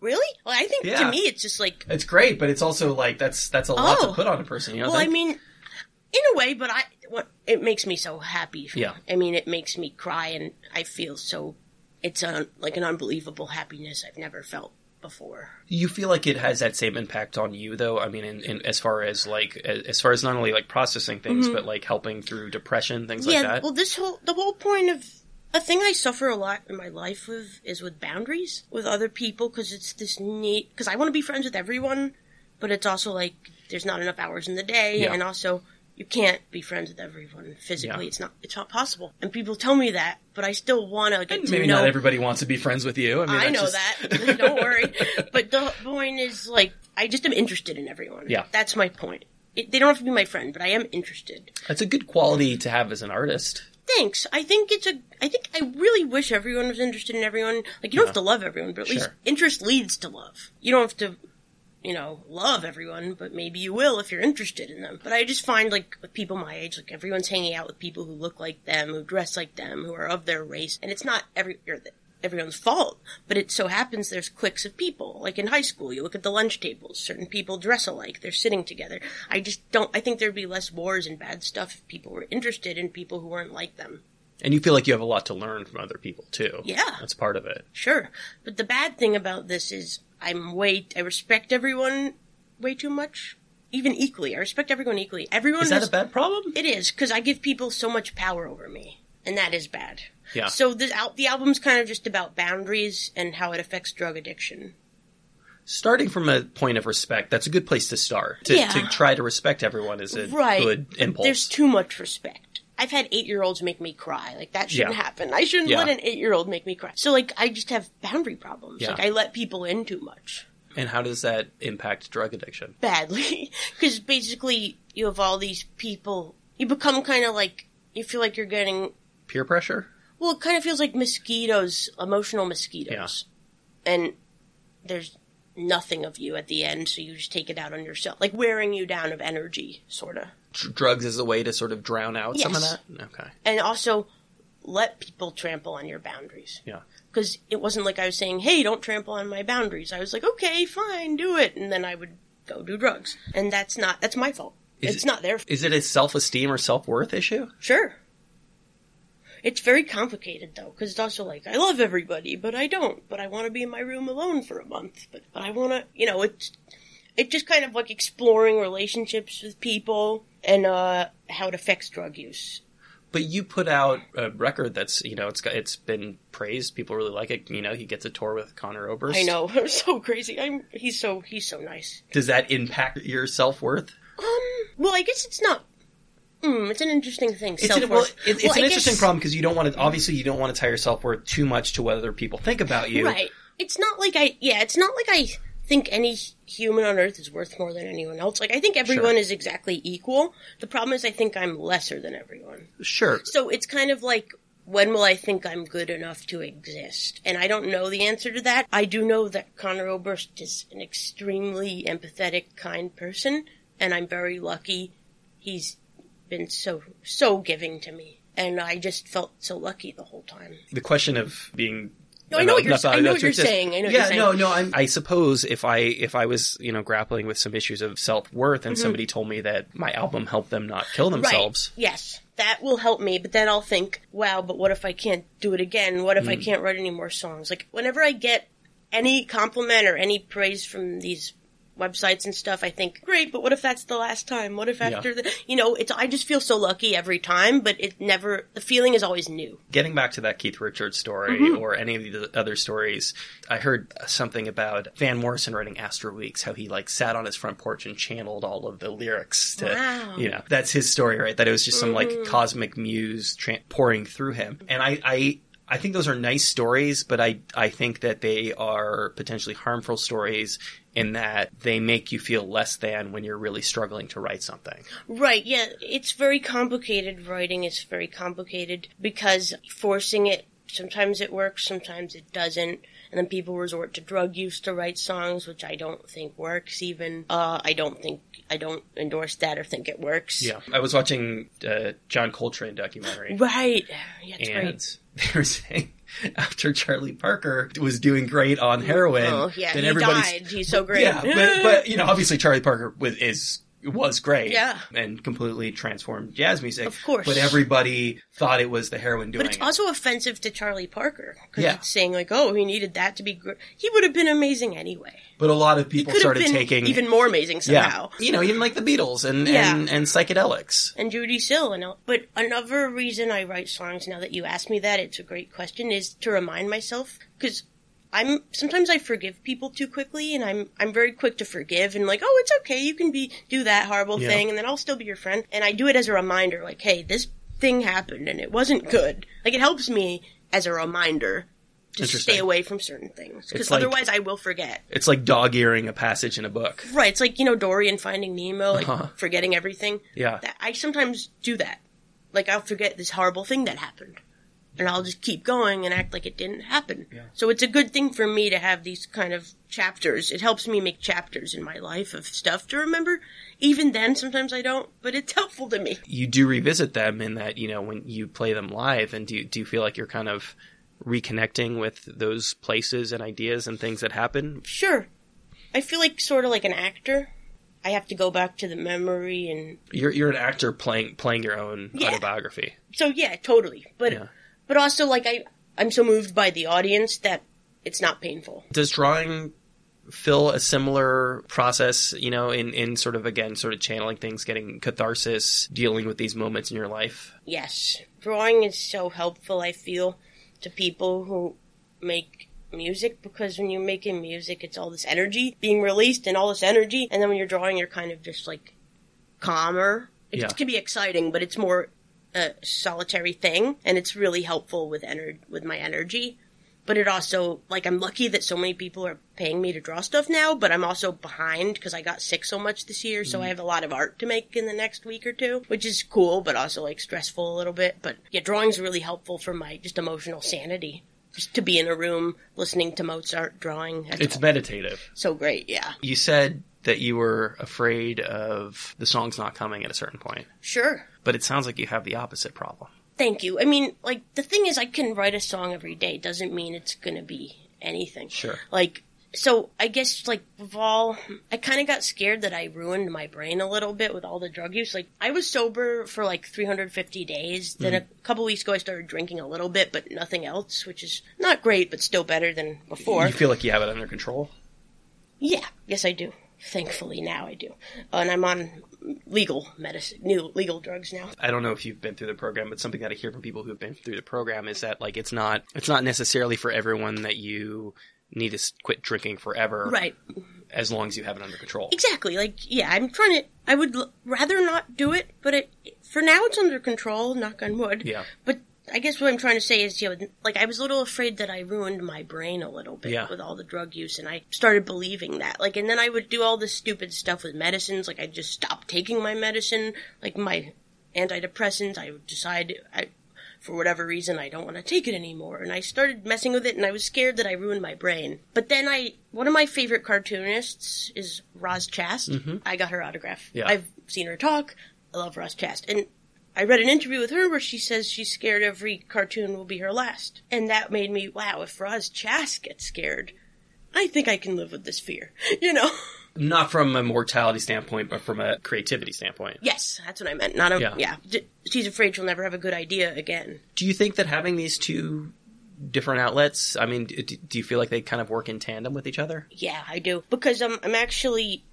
Really? Well, I think Yeah. to me it's just like It's great, but it's also like that's that's a lot Oh. to put on a person. You know? Well, I mean, in a way, but I what it makes me so happy. Yeah. I mean, it makes me cry, and I feel so. It's a like an unbelievable happiness I've never felt before. you feel like it has that same impact on you, though. I mean, in, in as far as like as far as not only like processing things, but like helping through depression, things Mm-hmm. yeah. like that. Well, this whole the whole point of a thing I suffer a lot in my life with is with boundaries with other people because it's this neat because I want to be friends with everyone, but it's also like there's not enough hours in the day, Yeah. and also. You can't be friends with everyone physically. Yeah. It's not. It's not possible. And people tell me that, but I still want to get to Maybe know. not everybody wants to be friends with you. I mean, I know just- that. Don't worry. But the point is, like, I just am interested in everyone. Yeah. That's my point. It, they don't have to be my friend, but I am interested. That's a good quality to have as an artist. Thanks. I think it's a. I think I really wish everyone was interested in everyone. Like, you don't have to love everyone, but at least interest leads to love. You don't have to, you know, love everyone, but maybe you will if you're interested in them. But I just find, like, with people my age, like, everyone's hanging out with people who look like them, who dress like them, who are of their race, and it's not every. Or the, everyone's fault, but it so happens there's cliques of people. Like in high school, you look at the lunch tables, certain people dress alike, they're sitting together. I just don't, I think there'd be less wars and bad stuff if people were interested in people who weren't like them. And you feel like you have a lot to learn from other people too. Yeah. That's part of it. Sure. But the bad thing about this is I'm way, I respect everyone way too much. Even equally. I respect everyone equally. Everyone Is that has- a bad problem? It is, because I give people so much power over me. And that is bad. Yeah. So the, al- the album's kind of just about boundaries and how it affects drug addiction. Starting from a point of respect, that's a good place to start. To, Yeah. to try to respect everyone is a right. good impulse. There's too much respect. I've had eight year olds make me cry. Like that shouldn't Yeah. happen. I shouldn't Yeah. let an eight year old make me cry. So like I just have boundary problems. Yeah. Like I let people in too much. and how does that impact drug addiction? Badly. Because basically you have all these people you become kind of like you feel like you're getting Peer pressure? well, it kind of feels like mosquitoes, emotional mosquitoes. And there's nothing of you at the end, so you just take it out on yourself. Like wearing you down of energy, sorta. Drugs is a way to sort of drown out some of that? Okay. and also let people trample on your boundaries. Yeah. Because it wasn't like I was saying, hey, don't trample on my boundaries. I was like, okay, fine, do it. And then I would go do drugs. And that's not, that's my fault. Is it's it- not their fault. Is it a self esteem or self worth issue? Sure. It's very complicated though, because it's also like, I love everybody, but I don't. But I want to be in my room alone for a month. But, but I want to, you know, it's, it's just kind of like exploring relationships with people and, uh, how it affects drug use. But you put out a record that's you know it's got, it's been praised. People really like it. You know, he gets a tour with Conor Oberst. I know. I'm so crazy. I'm, he's so, he's so nice. Does that impact your self worth? Um. Well, I guess it's not. Hmm. It's an interesting thing. It's, an, well, it, it's Well, an interesting guess- problem because you don't want to. Obviously, you don't want to tie your self worth too much to what other people think about you. Right. It's not like I. Yeah. It's not like I think any human on earth is worth more than anyone else. Like I think everyone Sure. is exactly equal. The problem is I think I'm lesser than everyone. Sure. So it's kind of like. When will I think I'm good enough to exist? And I don't know the answer to that. I do know that Conor Oberst is an extremely empathetic, kind person, and I'm very lucky. He's been so, so giving to me. And I just felt so lucky the whole time. The question of being. No, I know what you're- I know what you're saying. I know what yeah, you're no, saying. no. I'm, I suppose if I if I was you know grappling with some issues of self worth and somebody told me that my album helped them not kill themselves, Mm-hmm. Right. Yes. That will help me, but then I'll think, wow, but what if I can't do it again? What if I Hmm. can't write any more songs? Like, whenever I get any compliment or any praise from these websites and stuff, I think, great, but what if that's the last time? What if after the, you know, it's, I just feel so lucky every time, but it never, the feeling is always new. Getting back to that Keith Richards story Mm-hmm. or any of the other stories, I heard something about Van Morrison writing Astral Weeks, how he like sat on his front porch and channeled all of the lyrics to, Wow. you know, that's his story, right? That it was just some Mm-hmm. like cosmic muse tra- pouring through him. And I, I, I think those are nice stories, but I, I think that they are potentially harmful stories in that they make you feel less than when you're really struggling to write something. Right, yeah, it's very complicated. Writing is very complicated because forcing it, sometimes it works, sometimes it doesn't. And then people resort to drug use to write songs, which I don't think works even. Uh, I don't think, I don't endorse that or think it works. Yeah. I was watching uh, John Coltrane documentary. Right. Yeah, it's and great. They were saying after Charlie Parker was doing great on heroin, Oh, yeah, then he died. He's so great. yeah, but but you know obviously Charlie Parker was is was great, Yeah. and completely transformed jazz music, Of course. But everybody thought it was the heroin doing But it's it. also offensive to Charlie Parker because Yeah. it's saying like, "Oh, he needed that to be great." He would have been amazing anyway. But a lot of people started taking even more amazing yeah, somehow. you know, even like the Beatles and Yeah. and, and psychedelics. and Judee Sill and all. But another reason I write songs now that you ask me that, it's a great question, is to remind myself because I'm sometimes I forgive people too quickly, and I'm I'm very quick to forgive and like, oh, it's okay, you can be do that horrible Yeah. thing, and then I'll still be your friend, and I do it as a reminder, like, hey, this thing happened and it wasn't good. Like it helps me as a reminder to stay away from certain things because like- otherwise I will forget. It's like dog earing a passage in a book. Right, it's like you know Dory and Finding Nemo, like Uh-huh. forgetting everything. Yeah. That, I sometimes do that. Like I'll forget this horrible thing that happened, and I'll just keep going and act like it didn't happen. Yeah. So it's a good thing for me to have these kind of chapters. It helps me make chapters in my life of stuff to remember. Even then, sometimes I don't, but it's helpful to me. You do revisit them in that you know when you play them live, and do you, do you feel like you're kind of reconnecting with those places and ideas and things that happen? Sure, I feel like sort of like an actor. I have to go back to the memory and You're you're an actor playing playing your own Yeah. autobiography. so yeah, totally. But Yeah. But also like I I'm so moved by the audience that it's not painful. Does drawing fill a similar process, you know, in, in sort of again sort of channeling things, getting catharsis, dealing with these moments in your life? Yes, drawing is so helpful. I feel to people who make music because when you're making music, it's all this energy being released and all this energy, and then when you're drawing, you're kind of just like calmer. It Yeah. can be exciting, but it's more a solitary thing, and it's really helpful with ener- with my energy. But it also like I'm lucky that so many people are paying me to draw stuff now, but I'm also behind because I got sick so much this year, so mm-hmm. I have a lot of art to make in the next week or two, which is cool, but also like stressful a little bit. But yeah, drawing's really helpful for my just emotional sanity. Just to be in a room listening to Mozart drawing, It's meditative. so great. Yeah, You said that you were afraid of the songs not coming at a certain point, sure. but it sounds like you have the opposite problem. Thank you. I mean, like the thing is, I can write a song every day. It Doesn't mean it's gonna be anything. Sure. Like, so I guess like with all, I kind of got scared that I ruined my brain a little bit with all the drug use. Like, I was sober for like 350 days. Then mm-hmm. a couple weeks ago, I started drinking a little bit, but nothing else, which is not great, but still better than before. You feel like you have it under control? Yeah, yes, I do. Thankfully, now I do, and I'm on legal medicine, new legal drugs now. I don't know if you've been through the program, but something that I hear from people who've been through the program is that like it's not it's not necessarily for everyone that you need to quit drinking forever, Right. As long as you have it under control. Exactly. Like, yeah, I'm trying to. I would l- rather not do it, but it for now it's under control. Knock on wood. Yeah. But I guess what I'm trying to say is, you know, like I was a little afraid that I ruined my brain a little bit Yeah. with all the drug use, and I started believing that. Like, and then I would do all this stupid stuff with medicines. Like, I just stopped taking my medicine, like my antidepressants. I would decide, I, for whatever reason, I don't want to take it anymore. And I started messing with it, and I was scared that I ruined my brain. But then I, one of my favorite cartoonists is Roz Chast. I got her autograph. Mm-hmm. Yeah. I've seen her talk. I love Roz Chast. And I read an interview with her where she says she's scared every cartoon will be her last. And that made me, wow, if Roz Chast gets scared, I think I can live with this fear. You know? Not from a mortality standpoint, but from a creativity standpoint. yes, that's what I meant. Not a, Yeah. yeah. D- she's afraid she'll never have a good idea again. Do you think that having these two different outlets, I mean, d- do you feel like they kind of work in tandem with each other? Yeah, I do. Because I'm, I'm actually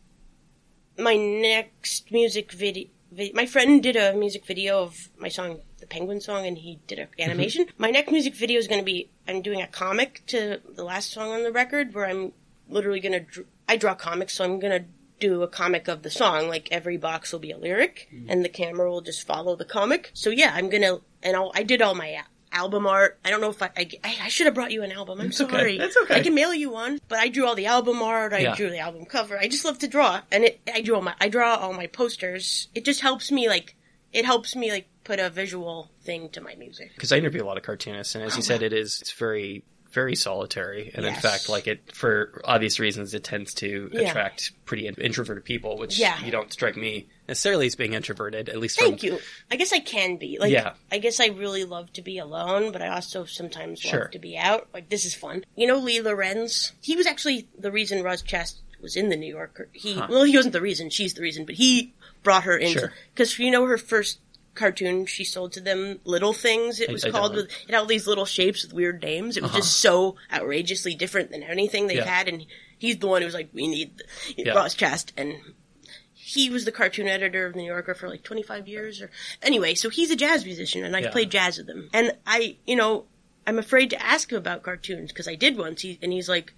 my next music video. Vi- my friend did a music video of my song, the Penguin song, and he did an mm-hmm. animation. My next music video is going to be I'm doing a comic to the last song on the record, where I'm literally going to. Dr- I draw comics, so I'm going to do a comic of the song. Like every box will be a lyric, mm-hmm. and the camera will just follow the comic. So yeah, I'm gonna and I'll, I did all my album art. I don't know if I I, I should have brought you an album. I'm It's okay. sorry. That's okay. I can mail you one, but I drew all the album art. I Yeah. drew the album cover. I just love to draw, and it I drew all my I draw all my posters. It just helps me like it helps me like put a visual thing to my music. because I interview a lot of cartoonists, and as you oh, said, it is it's very very solitary, and in fact, like it for obvious reasons, it tends to Yeah. attract pretty in- introverted people, which Yeah. you don't strike me necessarily as being introverted, at least Thank from you. I guess I can be. Like, Yeah. I guess I really love to be alone, but I also sometimes Sure. love to be out. Like, this is fun. You know Lee Lorenz? He was actually the reason Roz Chast was in the New Yorker. He, well, he wasn't the reason, she's the reason, but he brought her into, Sure. because you know her first cartoon she sold to them little things it was I called with it had all these little shapes with weird names it was just so outrageously different than anything they've Uh-huh. Yeah. had and he's the one who was like we need Yeah. Roz Chast and he was the cartoon editor of the New Yorker for like 25 years or anyway, so he's a jazz musician and I Yeah. played jazz with him. And I, you know, I'm afraid to ask him about cartoons because I did once he, and he's like,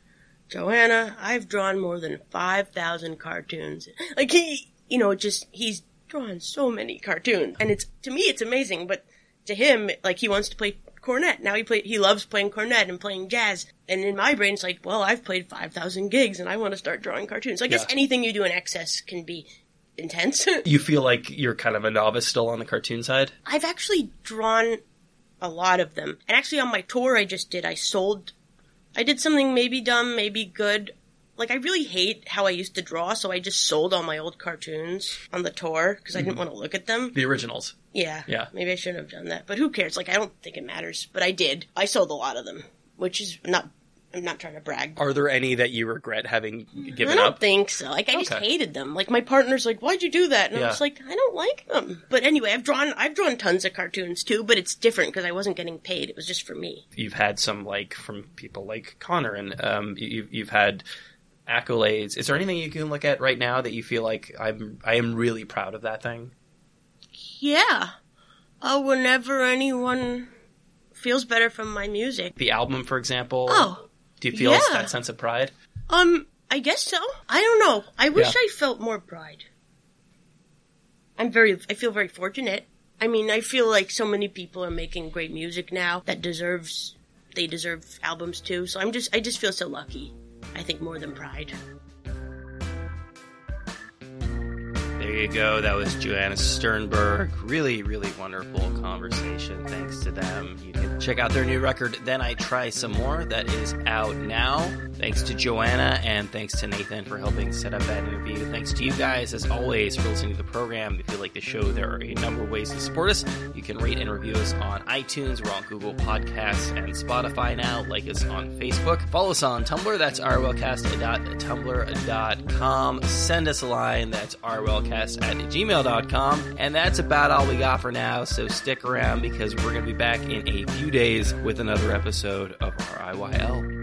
"Joanna, I've drawn more than 5,000 cartoons." Like he, you know, just he's drawn so many cartoons and it's to me it's amazing, but to him like he wants to play cornet. Now he play he loves playing cornet and playing jazz. And in my brain it's like, well, I've played 5,000 gigs and I want to start drawing cartoons. So I guess anything you do in excess can be intense. you feel like you're kind of a novice still on the cartoon side. I've actually drawn a lot of them. And actually on my tour I just did, I sold, I did something maybe dumb, maybe good. Like I really hate how I used to draw, so I just sold all my old cartoons on the tour because I didn't mm-hmm. want to look at them. The originals. Yeah. Yeah. Maybe I shouldn't have done that, but who cares? Like I don't think it matters, but I did. I sold a lot of them, which is not, I'm not trying to brag. Are there any that you regret having given up? I don't up? think so. Like I just hated them. Like my partner's like, "Why'd you do that?" And Yeah. I was like, "I don't like them." But anyway, I've drawn I've drawn tons of cartoons too, but it's different because I wasn't getting paid. It was just for me. You've had some like from people like Conor, and um, you, you've had accolades. Is there anything you can look at right now that you feel like I'm I am really proud of that thing? Yeah. Uh, whenever anyone feels better from my music. The album, for example. Oh, do you feel yeah. that sense of pride? um, I guess so. I don't know. I wish Yeah. I felt more pride. I'm very, I feel very fortunate. I mean, I feel like so many people are making great music now that deserves, they deserve albums too. So I'm just, I just feel so lucky. I think more than pride. There you go. That was Joanna Sternberg. Really, really wonderful conversation. Thanks to them. You can check out their new record, Then I Try Some More. That is out now. Thanks to Joanna and thanks to Nathan for helping set up that interview. Thanks to you guys, as always, for listening to the program. If you like the show, there are a number of ways to support us. You can rate and review us on iTunes. We're on Google Podcasts and Spotify now. Like us on Facebook. Follow us on Tumblr. That's rwellcast.tumblr.com. Send us a line. That's rwellcast at gmail.com. And that's about all we got for now. So stick around because we're going to be back in a few days with another episode of RIYL.